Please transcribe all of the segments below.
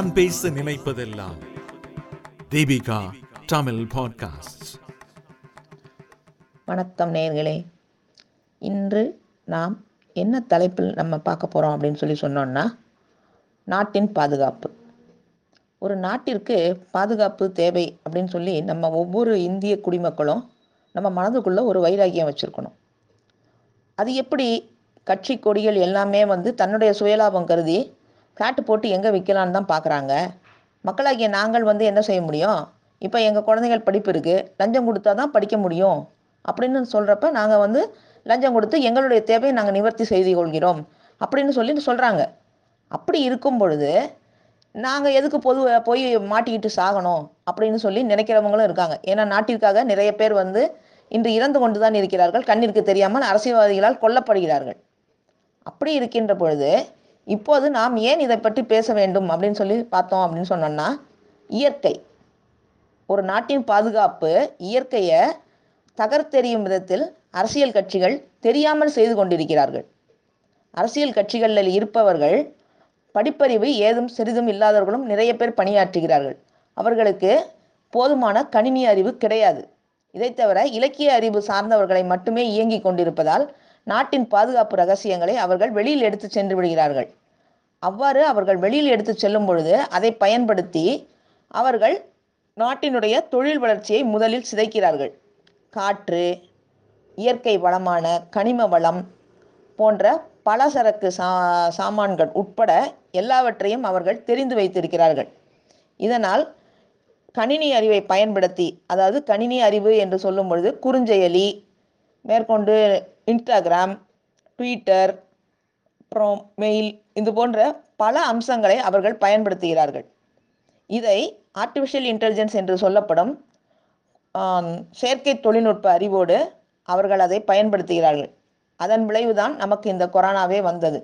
நான் பேச நினைப்பதெல்லாம் தீபிகா தமிழ் பாட்காஸ்ட் வணக்கம் நேர்களே. இன்று நாம் என்ன தலைப்பில் நம்ம பார்க்க போகிறோம் அப்படின்னு சொல்லி சொன்னோம்னா நாட்டின் பாதுகாப்பு. ஒரு நாட்டிற்கு பாதுகாப்பு தேவை அப்படின்னு சொல்லி நம்ம ஒவ்வொரு இந்திய குடிமக்களும் நம்ம மனதுக்குள்ள ஒரு வைராக்கியம் வச்சுருக்கணும். அது எப்படி கட்சி கொடிகள் எல்லாமே வந்து தன்னுடைய சுயலாபம் கருதி காட்டு போட்டு எங்கே விற்கலான்னு தான் பார்க்குறாங்க மக்களாகிய நாங்கள் வந்து என்ன செய்ய முடியும்? இப்போ எங்கள் குழந்தைகள் படிப்பு இருக்குது லஞ்சம் கொடுத்தா தான் படிக்க முடியும். அப்படின்னு சொல்கிறப்ப நாங்கள் வந்து லஞ்சம் கொடுத்து எங்களுடைய தேவையை நாங்கள் நிவர்த்தி செய்து கொள்கிறோம். அப்படின்னு சொல்லி சொல்கிறாங்க அப்படி இருக்கும் பொழுது நாங்கள் எதுக்கு பொது போய் மாட்டிக்கிட்டு சாகணும்? அப்படின்னு சொல்லி நினைக்கிறவங்களும் இருக்காங்க. ஏன்னா நாட்டிற்காக நிறைய பேர் வந்து இன்று இறந்து கொண்டு தான் இருக்கிறார்கள். கண்ணிற்கு தெரியாமல் அரசியல்வாதிகளால் கொல்லப்படுகிறார்கள். அப்படி இருக்கின்ற பொழுது இப்போது நாம் ஏன் இதை பற்றி பேச வேண்டும் அப்படின்னு சொல்லி பார்த்தோம் அப்படின்னு சொன்னோம்னா இயற்கை. ஒரு நாட்டின் பாதுகாப்பு இயற்கையை தகர்த்தெறியும் விதத்தில் அரசியல் கட்சிகள் தெரியாமல் செய்து கொண்டிருக்கிறார்கள். அரசியல் கட்சிகளில் இருப்பவர்கள் படிப்பறிவு ஏதும் சிறிதும் இல்லாதவர்களும் நிறைய பேர் பணியாற்றுகிறார்கள். அவர்களுக்கு போதுமான கணினி அறிவு கிடையாது. இதை தவிர இலக்கிய அறிவு சார்ந்தவர்களை மட்டுமே இயங்கிக் கொண்டிருப்பதால் நாட்டின் பாதுகாப்பு ரகசியங்களை அவர்கள் வெளியில் எடுத்து சென்று விடுகிறார்கள். அவ்வாறு அவர்கள் வெளியில் எடுத்து செல்லும் பொழுது அதை பயன்படுத்தி அவர்கள் நாட்டினுடைய தொழில் வளர்ச்சியை முதலில் சிதைக்கிறார்கள். காற்று இயற்கை வளமான கனிம வளம் போன்ற பலசரக்கு சா சாமான்கள் உட்பட எல்லாவற்றையும் அவர்கள் தெரிந்து வைத்திருக்கிறார்கள். இதனால் கணினி அறிவை பயன்படுத்தி அதாவது கணினி அறிவு என்று சொல்லும் பொழுது குறுஞ்செயலி மேற்கொண்டு இன்ஸ்டாகிராம் ட்விட்டர் அப்புறம் மெயில் இது போன்ற பல அம்சங்களை அவர்கள் பயன்படுத்துகிறார்கள். இதை ஆர்டிஃபிஷியல் இன்டெலிஜென்ஸ் என்று சொல்லப்படும் செயற்கை தொழில்நுட்ப அறிவோடு அவர்கள் அதை பயன்படுத்துகிறார்கள். அதன் விளைவுதான் நமக்கு இந்த கொரோனாவே வந்தது.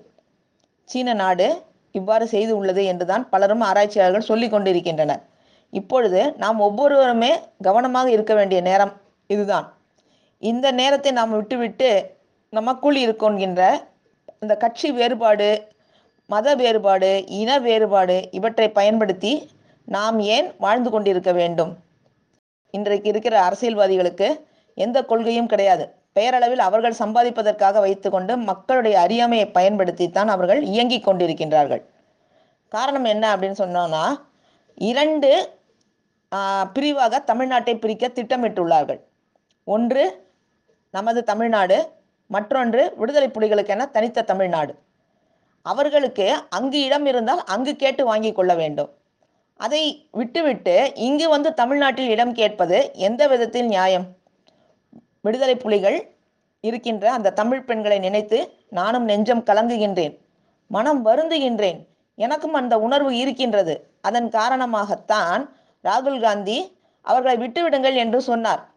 சீன நாடு இவ்வாறு செய்து உள்ளது என்றுதான் பலரும் ஆராய்ச்சியாளர்கள் சொல்லிக் கொண்டிருக்கின்றனர். இப்பொழுது நாம் ஒவ்வொருவருமே கவனமாக இருக்க வேண்டிய நேரம் இதுதான். இந்த நேரத்தை நாம் விட்டுவிட்டு நமக்குள் இருக்கின்ற இந்த கட்சி வேறுபாடு மத வேறுபாடு இன வேறுபாடு இவற்றை பயன்படுத்தி நாம் ஏன் வாழ்ந்து கொண்டிருக்க வேண்டும்? இன்றைக்கு இருக்கிற அரசியல்வாதிகளுக்கு எந்த கொள்கையும் கிடையாது. பெயரளவில் அவர்கள் சம்பாதிப்பதற்காக வைத்துக்கொண்டு மக்களுடைய அறியாமையை பயன்படுத்தித்தான் அவர்கள் இயங்கிக் கொண்டிருக்கின்றார்கள். காரணம் என்ன அப்படின்னு சொன்னோம்னா இரண்டு பிரிவாக தமிழ்நாட்டை பிரிக்க திட்டமிட்டுள்ளார்கள். ஒன்று நமது தமிழ்நாடு மற்றொன்று விடுதலை புலிகளுக்கென தனித்த தமிழ்நாடு. அவர்களுக்கு அங்கு இடம் இருந்தால் அங்கு கேட்டு வாங்கி கொள்ள வேண்டும். அதை விட்டுவிட்டு இங்கு வந்து தமிழ்நாட்டில் இடம் கேட்பது எந்த விதத்தில் நியாயம்? விடுதலை புலிகள் இருக்கின்ற அந்த தமிழ் பெண்களை நினைத்து நானும் நெஞ்சம் கலங்குகின்றேன். மனம் வருந்துகின்றேன். எனக்கும் அந்த உணர்வு இருக்கின்றது. அதன் காரணமாகத்தான் ராகுல் காந்தி அவர்களை விட்டுவிடுங்கள் என்று சொன்னார்.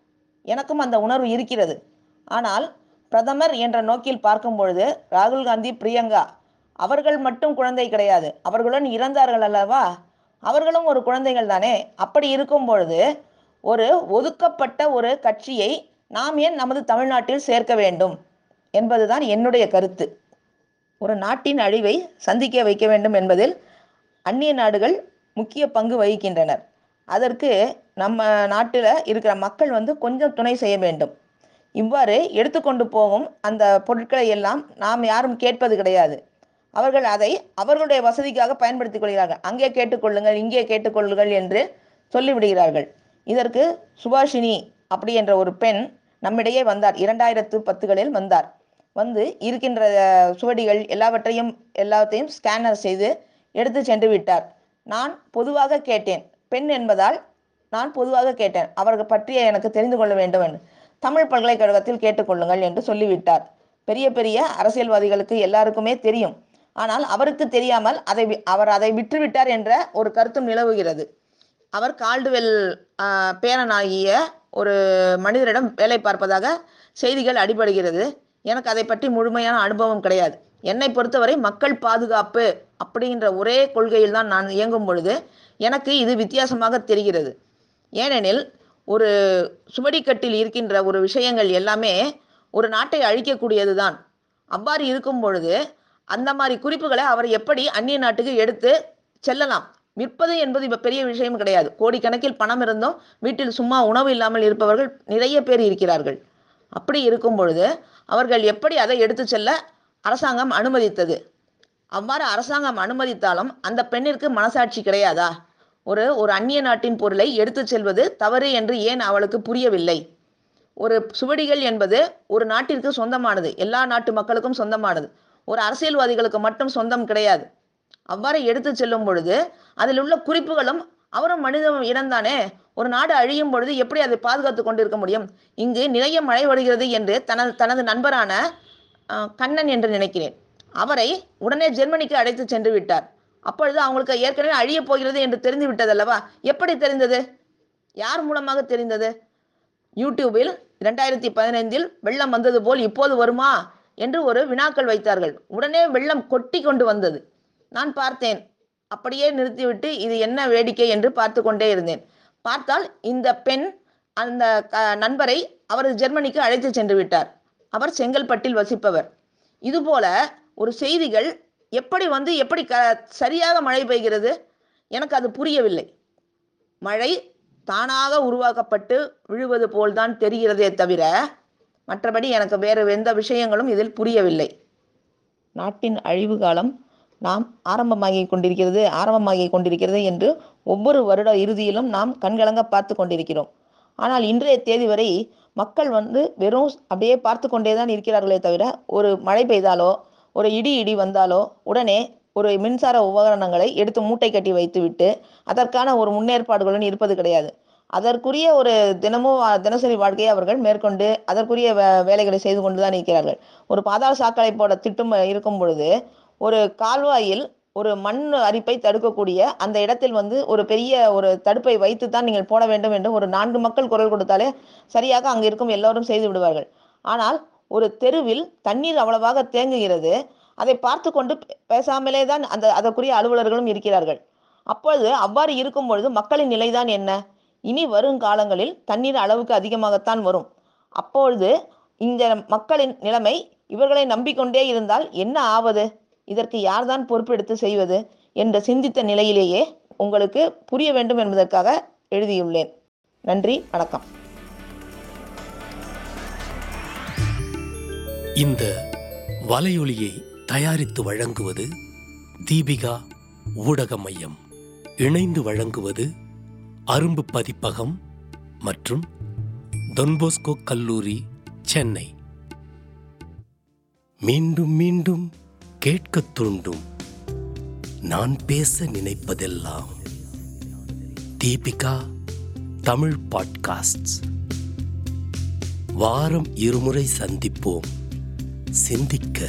எனக்கும் அந்த உணர்வு இருக்கிறது. ஆனால் பிரதமர் என்ற நோக்கில் பார்க்கும் பொழுது ராகுல் காந்தி பிரியங்கா அவர்கள் மட்டும் குழந்தை கிடையாது. அவர்களுடன் இறந்தார்கள் அல்லவா? அவர்களும் ஒரு குழந்தைகள் தானே? அப்படி இருக்கும் பொழுது ஒரு ஒதுக்கப்பட்ட ஒரு கட்சியை நாம் ஏன் நமது தமிழ்நாட்டில் சேர்க்க வேண்டும் என்பதுதான் என்னுடைய கருத்து. ஒரு நாட்டின் அழிவை சந்திக்க வைக்க வேண்டும் என்பதில் அந்நிய நாடுகள் முக்கிய பங்கு வகிக்கின்றனர். அதற்கு நம்ம நாட்டில் இருக்கிற மக்கள் வந்து கொஞ்சம் துணை செய்ய வேண்டும். இவ்வாறு எடுத்துக்கொண்டு போகும் அந்த பொருட்களை எல்லாம் நாம் யாரும் கேட்பது கிடையாது. அவர்கள் அதை அவர்களுடைய வசதிக்காக பயன்படுத்திக் கொள்கிறார்கள். அங்கே கேட்டுக்கொள்ளுங்கள் இங்கே கேட்டுக்கொள்ளுங்கள் என்று சொல்லிவிடுகிறார்கள். இதற்கு சுபாஷினி அப்படி என்ற ஒரு பெண் நம்மிடையே வந்தார். இரண்டாயிரத்து பத்துகளில் வந்தார். வந்து இருக்கின்ற சுவடிகள் எல்லாவற்றையும் எல்லாத்தையும் ஸ்கேனர் செய்து எடுத்து சென்று விட்டார். நான் பொதுவாக கேட்டேன். பெண் என்பதால் நான் பொதுவாக கேட்டேன். அவர்கள் பற்றிய எனக்கு தெரிந்து கொள்ள வேண்டும் என்று. தமிழ் பல்கலைக்கழகத்தில் கேட்டுக்கொள்ளுங்கள் என்று சொல்லிவிட்டார். பெரிய பெரிய அரசியல்வாதிகளுக்கு எல்லாருக்குமே தெரியும். ஆனால் அவருக்கு தெரியாமல் அதை அவர் அதை விற்றுவிட்டார் என்ற ஒரு கருத்தும் நிலவுகிறது. அவர் கால்டுவெல் பேரனாகிய ஒரு மனிதரிடம் வேலை பார்ப்பதாக செய்திகள் அடிபடுகிறது. எனக்கு அதை பற்றி முழுமையான அனுபவம் கிடையாது. என்னை பொறுத்தவரை மக்கள் பாதுகாப்பு அப்படிங்கிற ஒரே கொள்கையில் தான் நான் இயங்கும் பொழுது எனக்கு இது வித்தியாசமாக தெரிகிறது. ஏனெனில் ஒரு சுவடிக்கட்டில் இருக்கின்ற ஒரு விஷயங்கள் எல்லாமே ஒரு நாட்டை அழிக்கக்கூடியது தான் அவ்வாறு இருக்கும் பொழுது அந்த மாதிரி குறிப்புகளை அவர் எப்படி அந்நிய நாட்டுக்கு எடுத்து செல்லலாம்? விற்பது என்பது இப்போ பெரிய விஷயம் கிடையாது. கோடிக்கணக்கில் பணம் இருந்தும் வீட்டில் சும்மா உணவு இல்லாமல் இருப்பவர்கள் நிறைய பேர் இருக்கிறார்கள். அப்படி இருக்கும் பொழுது அவர்கள் எப்படி அதை எடுத்து செல்ல அரசாங்கம் அனுமதித்தது? அவ்வாறு அரசாங்கம் அனுமதித்தாலும் அந்த பெண்ணிற்கு மனசாட்சி கிடையாதா? ஒரு ஒரு அந்நிய நாட்டின் பொருளை எடுத்துச் செல்வது தவறு என்று ஏன் அவளுக்கு புரியவில்லை? ஒரு சுவடிகள் என்பது ஒரு நாட்டிற்கு சொந்தமானது. எல்லா நாட்டு மக்களுக்கும் சொந்தமானது. ஒரு அரசியல்வாதிகளுக்கு மட்டும் சொந்தம் கிடையாது. அவ்வாறு எடுத்து செல்லும் பொழுது அதில் உள்ள குறிப்புகளும் அவரும் மனித இடம்தானே ஒரு நாடு அழியும் பொழுது எப்படி அதை பாதுகாத்து கொண்டிருக்க முடியும்? இங்கு நிறைய மழை வருகிறது என்று தனது தனது நண்பரான கண்ணன் என்று நினைக்கிறேன். அவரை உடனே ஜெர்மனிக்கு அழைத்து சென்று விட்டார். அப்பொழுது அவங்களுக்கு ஏற்கனவே அழியப் போகிறது என்று தெரிந்து விட்டதல்லவா எப்படி தெரிந்தது? யார் மூலமாக தெரிந்தது? யூடியூபில் இரண்டாயிரத்தி பதினைந்தில் வெள்ளம் வந்தது போல் இப்போது வருமா? என்று ஒரு வினாக்கள் வைத்தார்கள். உடனே வெள்ளம் கொட்டி கொண்டு வந்தது. நான் பார்த்தேன். அப்படியே நிறுத்திவிட்டு இது என்ன வேடிக்கை என்று பார்த்து கொண்டே இருந்தேன். பார்த்தால் இந்த பெண் அந்த க- நண்பரை அவரது ஜெர்மனிக்கு அழைத்து சென்று விட்டார். அவர் செங்கல்பட்டில் வசிப்பவர். இதுபோல ஒரு செய்திகள் எப்படி வந்து எப்படி க சரியாக மழை பெய்கிறது? எனக்கு அது புரியவில்லை. மழை தானாக உருவாக்கப்பட்டு விழுவது போல்தான் தெரிகிறதே தவிர மற்றபடி எனக்கு வேறு எந்த விஷயங்களும் இதில் புரியவில்லை. நாட்டின் அழிவு காலம் நாம் ஆரம்பமாகி கொண்டிருக்கிறது ஆரம்பமாகி கொண்டிருக்கிறது என்று ஒவ்வொரு வருட இறுதியிலும் நாம் கண்கலங்க பார்த்து கொண்டிருக்கிறோம். ஆனால் இன்றைய தேதி வரை மக்கள் வந்து வெறும் அப்படியே பார்த்து கொண்டே தான் இருக்கிறார்களே தவிர ஒரு மழை பெய்தாலோ ஒரு இடி இடி வந்தாலோ உடனே ஒரு மின்சார உபகரணங்களை எடுத்து மூட்டை கட்டி வைத்துவிட்டு அதற்கான ஒரு முன்னேற்பாடுகளும் இருப்பது கிடையாது. அதற்குரிய ஒரு தினமும் தினசரி வாழ்க்கையை அவர்கள் மேற்கொண்டு அதற்குரிய வே வேலைகளை செய்து கொண்டு தான் இருக்கிறார்கள். ஒரு பாதாள சாக்கடை போட திட்டம் இருக்கும் பொழுது ஒரு கால்வாயில் ஒரு மண் அரிப்பை தடுக்கக்கூடிய அந்த இடத்தில் வந்து ஒரு பெரிய ஒரு தடுப்பை வைத்து தான் நீங்கள் போட வேண்டும் என்று ஒரு நான்கு மக்கள் குரல் கொடுத்தாலே சரியாக அங்கே இருக்கும் எல்லோரும் செய்து விடுவார்கள். ஆனால் ஒரு தெருவில் தண்ணீர் அவ்வளவாக தேங்குகிறது. அதை பார்த்து கொண்டு பே- பேசாமலே தான் அந்த அதற்குரிய அலுவலர்களும் இருக்கிறார்கள். அப்பொழுது அவ்வாறு இருக்கும் பொழுது மக்களின் நிலைதான் என்ன? இனி வரும் காலங்களில் தண்ணீர் அளவுக்கு அதிகமாகத்தான் வரும். அப்பொழுது இந்த மக்களின் நிலைமை இவர்களை நம்பிக்கொண்டே இருந்தால் என்ன ஆவது? இதற்கு யார்தான் பொறுப்பெடுத்து செய்வது? என்று சிந்தித்த நிலையிலேயே உங்களுக்கு புரிய வேண்டும் என்பதற்காக எழுதியுள்ளேன். நன்றி வணக்கம். இந்த வலையொலியை தயாரித்து வழங்குவது தீபிகா ஊடக மையம் இணைந்து வழங்குவது அரும்பு பதிப்பகம் மற்றும் தொன்போஸ்கோ கல்லூரி சென்னை. மீண்டும் மீண்டும் கேட்கத் தூண்டும். நான் பேச நினைப்பதெல்லாம் தீபிகா தமிழ் பாட்காஸ்ட்ஸ். வாரம் இருமுறை சந்திப்போம். சிந்திக்க